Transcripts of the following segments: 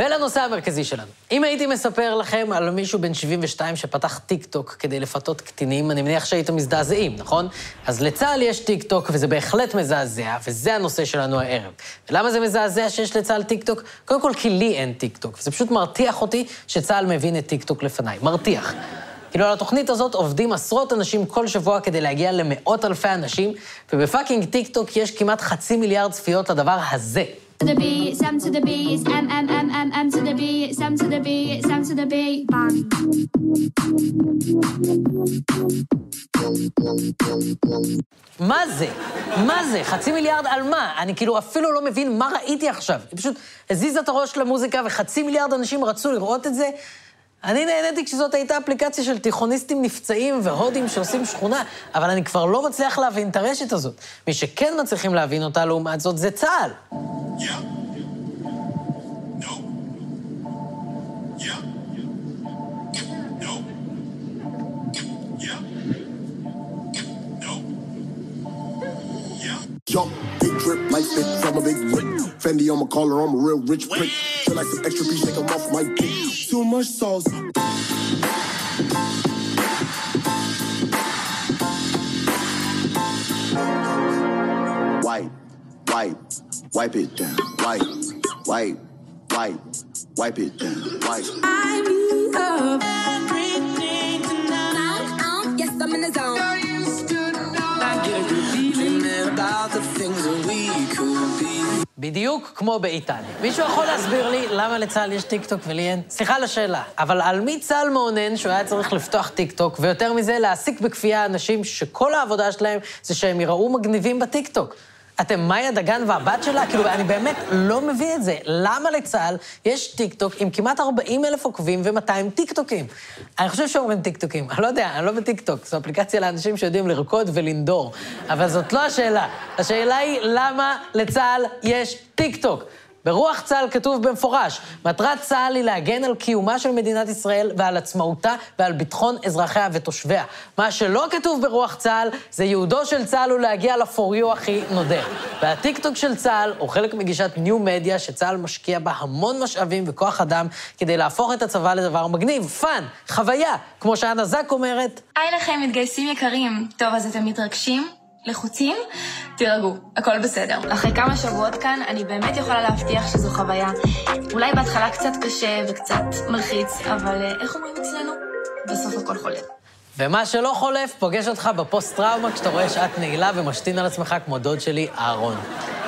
ולנושא המרכזי שלנו. אם הייתי מספר לכם על מישהו בן 72 שפתח טיק טוק כדי לפתות קטינים, אני מניח שהייתם מזדעזעים, נכון? אז לצה"ל יש טיק טוק, וזה בהחלט מזעזע, וזה הנושא שלנו הערב. ולמה זה מזעזע שיש לצה"ל טיק טוק? קודם כל, כי לי אין טיק טוק, וזה פשוט מרתיח אותי שצה"ל מבין את טיק טוק לפניי. מרתיח. כאילו, על התוכנית הזאת עובדים עשרות אנשים כל שבוע כדי להגיע למאות אלפי אנשים, וב fucking טיק טוק יש כמעט חצי מיליארד צפיות לדבר הזה. To the B, it's M to the B, it's M M M M M to the B, it's M to the B, it's M to the B, bang. מה זה? מה זה? חצי מיליארד על מה? אני כאילו אפילו לא מבין מה ראיתי עכשיו. היא פשוט הזיזה את הראש למוזיקה וחצי מיליארד אנשים רצו לראות את זה. אני נהניתי כשזאת הייתה אפליקציה של תיכוניסטים נפצעים והודים שעושים שכונה, אבל אני כבר לא מצליח להבין את הרשת הזאת. מי שכן מצליחים להבין אותה, לעומת זאת, זה צה"ל. Yeah. No. Yeah. No. Yeah. No. Yeah. Drip, like fit from a big brick. Fendi on my collar, I'm a. Too much sauce. Wipe, wipe, wipe it down. Wipe, wipe, wipe, wipe it down. Wipe. I be up everything tonight. Yes, I'm in the zone. בדיוק כמו באיטליה. מישהו יכול להסביר לי למה לצה"ל יש טיקטוק ולי אין? סליחה על השאלה, אבל על מי צה"ל מאונן שהוא היה צריך לפתוח טיקטוק, ויותר מזה, להעסיק בכפייה אנשים שכל העבודה שלהם זה שהם יראו מגניבים בטיקטוק? אתם מאיה דגן והבת שלה? כאילו, אני באמת לא מבין את זה. למה לצה"ל יש טיקטוק עם כמעט 40 אלף עוקבים ו-200 טיקטוקים? אני חושב שאומרים טיקטוקים, אני לא יודע, אני לא בטיקטוק. זו אפליקציה לאנשים שיודעים לרקוד ולנדור. אבל זאת לא השאלה. השאלה היא, למה לצה"ל יש טיקטוק? ברוח צה"ל כתוב במפורש, מטרת צה"ל היא להגן על קיומה של מדינת ישראל ועל עצמאותה ועל ביטחון אזרחיה ותושביה. מה שלא כתוב ברוח צה"ל, זה ייעודו של צה"ל הוא להגיע ל For You הכי נודר. והטיקטוק של צה"ל הוא חלק מגישת new media, שצה"ל משקיע בה המון משאבים וכוח אדם כדי להפוך את הצבא לדבר מגניב, fun, חוויה, כמו שאנה זק אומרת, היי לכם, מתגייסים יקרים. טוב, אז אתם מתרגשים? לחוצים? תירגעו, הכל בסדר. אחרי כמה שבועות כאן, אני באמת יכולה להבטיח שזו חוויה. אולי בהתחלה קצת קשה וקצת מלחיץ, אבל אה, איך אומרים אצלנו? בסוף הכל חולף. ומה שלא חולף, פוגש אותך בפוסט-טראומה כשאתה רואה שעת נעילה ומשתין על עצמך כמו דוד שלי, אהרון.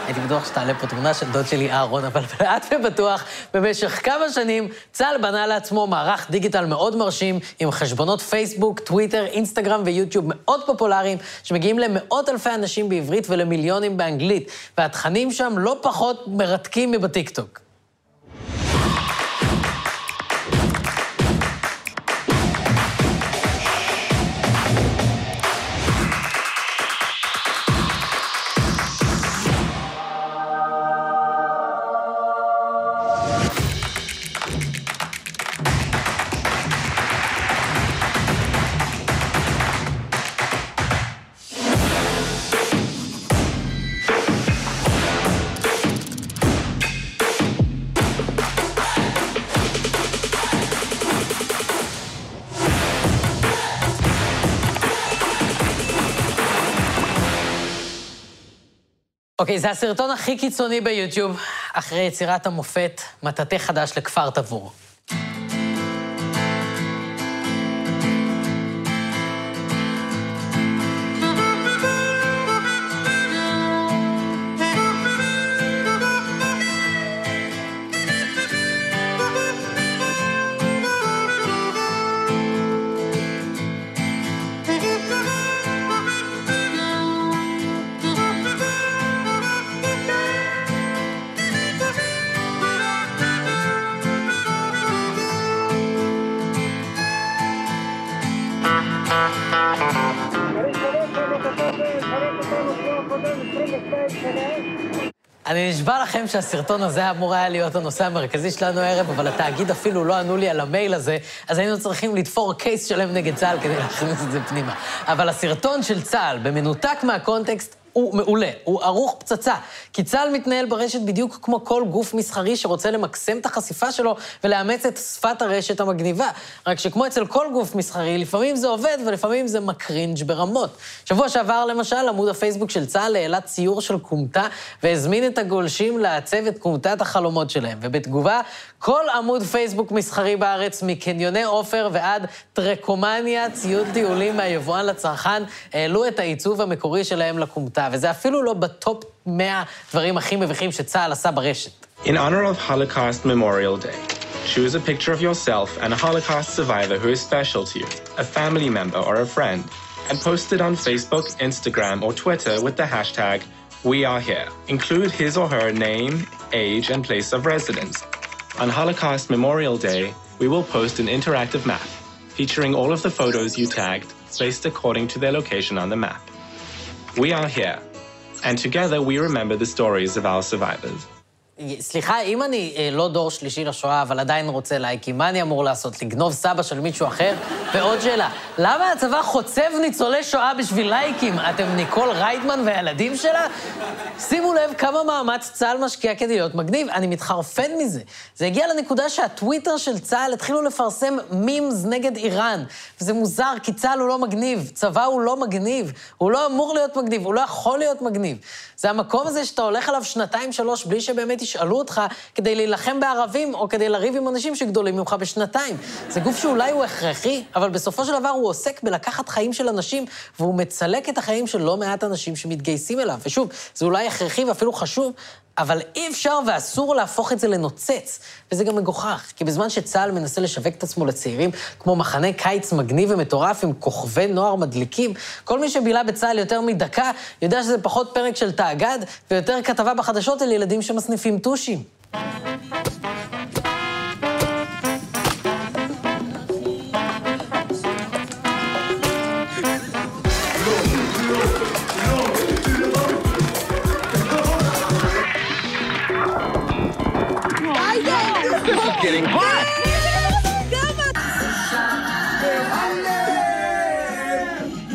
הייתי בטוח שתעלה פה תמונה של דוד שלי, אהרון, אבל לאט ובטוח, במשך כמה שנים, צה"ל בנה לעצמו מערך דיגיטל מאוד מרשים, עם חשבונות פייסבוק, טוויטר, אינסטגרם ויוטיוב מאוד פופולריים, שמגיעים למאות אלפי אנשים בעברית ולמיליונים באנגלית, והתכנים שם לא פחות מרתקים מבטיקטוק. אוקיי, זה הסרטון הכי קיצוני ביוטיוב, אחרי יצירת המופת, מטאטא חדש לכפר תבור. אני נשבע לכם שהסרטון הזה אמור היה להיות הנושא המרכזי שלנו הערב, אבל התאגיד אפילו לא ענו לי על המייל הזה, אז היינו צריכים לתפור קייס שלם נגד צה"ל כדי להכניס את זה פנימה. אבל הסרטון של צה"ל, במנותק מהקונטקסט, הוא מעולה, הוא ערוך פצצה. כי צה"ל מתנהל ברשת בדיוק כמו כל גוף מסחרי שרוצה למקסם את החשיפה שלו ולאמץ את שפת הרשת המגניבה. רק שכמו אצל כל גוף מסחרי, לפעמים זה עובד ולפעמים זה מקרינג' ברמות. שבוע שעבר, למשל, עמוד הפייסבוק של צה"ל העלה ציור של כומתה והזמין את הגולשים לעצב את כומתת החלומות שלהם. ובתגובה, כל עמוד פייסבוק מסחרי בארץ, מקניוני עופר ועד טרקומניה, ציוד טיולים מהיבואן לצרכן, העלו את העיצוב המקורי שלהם לכומתה, וזה אפילו לא בטופ 100 דברים הכי מביכים שצה"ל עשה ברשת. In honor of Holocaust Memorial Day, choose a picture of yourself and a Holocaust survivor who is special to you, a family member or a friend, and post it on Facebook, Instagram, or Twitter with the hashtag WeAreHere. Include his or her name, age, and place of residence. On Holocaust Memorial Day, we will post an interactive map featuring all of the photos you tagged, placed according to their location on the map. We are here, and together we remember the stories of our survivors. סליחה, אם אני אה, לא דור שלישי לשואה, אבל עדיין רוצה לייקים, מה אני אמור לעשות? לגנוב סבא של מישהו אחר? ועוד שאלה, למה הצבא חוצב ניצולי שואה בשביל לייקים? אתם ניקול רייטמן והילדים שלה? שימו לב כמה מאמץ צה"ל משקיע כדי להיות מגניב. אני מתחרפן מזה. זה הגיע לנקודה שהטוויטר של צה"ל התחילו לפרסם מימס נגד איראן. וזה מוזר, כי צה"ל הוא לא מגניב, צבא הוא לא מגניב, הוא לא אמור להיות מגניב, הוא לא יכול להיות מגניב. זה המקום הזה שאתה הולך עליו שנתיים-שלוש בלי שבאמת ישאלו אותך כדי להילחם בערבים או כדי לריב עם אנשים שגדולים ממך בשנתיים. זה גוף שאולי הוא הכרחי, אבל בסופו של דבר הוא עוסק בלקחת חיים של אנשים, והוא מצלק את החיים של לא מעט אנשים שמתגייסים אליו. ושוב, זה אולי הכרחי ואפילו חשוב, אבל אי אפשר ואסור להפוך את זה לנוצץ. וזה גם מגוחך, כי בזמן שצה"ל מנסה לשווק את עצמו לצעירים, כמו מחנה קיץ מגניב ומטורף עם כוכבי נוער מדליקים, כל מי שבילה בצה"ל יותר מדקה, יודע שזה פחות פרק של תאגד, ויותר כתבה בחדשות על ילדים שמסניפים טושים.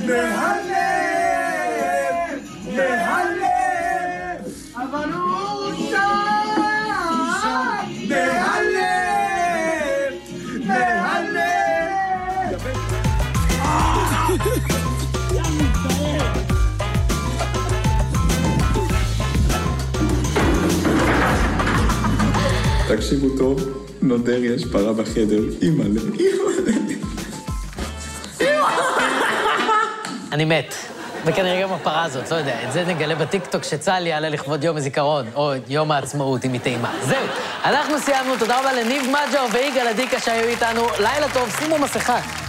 ¡Me jale! ¡Me jale! ¡A ¡Me jale! ¡Me jale! Tak si buto, no dejes para bajeder y mal. אני מת. וכנראה גם הפרה הזאת, לא יודע, את זה נגלה בטיקטוק שצה"ל יעלה לכבוד יום הזיכרון, או יום העצמאות, אם היא טעימה. זהו, אנחנו סיימנו, תודה רבה לניב מג'ו ויגאל אדיקה שהיו איתנו. לילה טוב, שימו מסכה.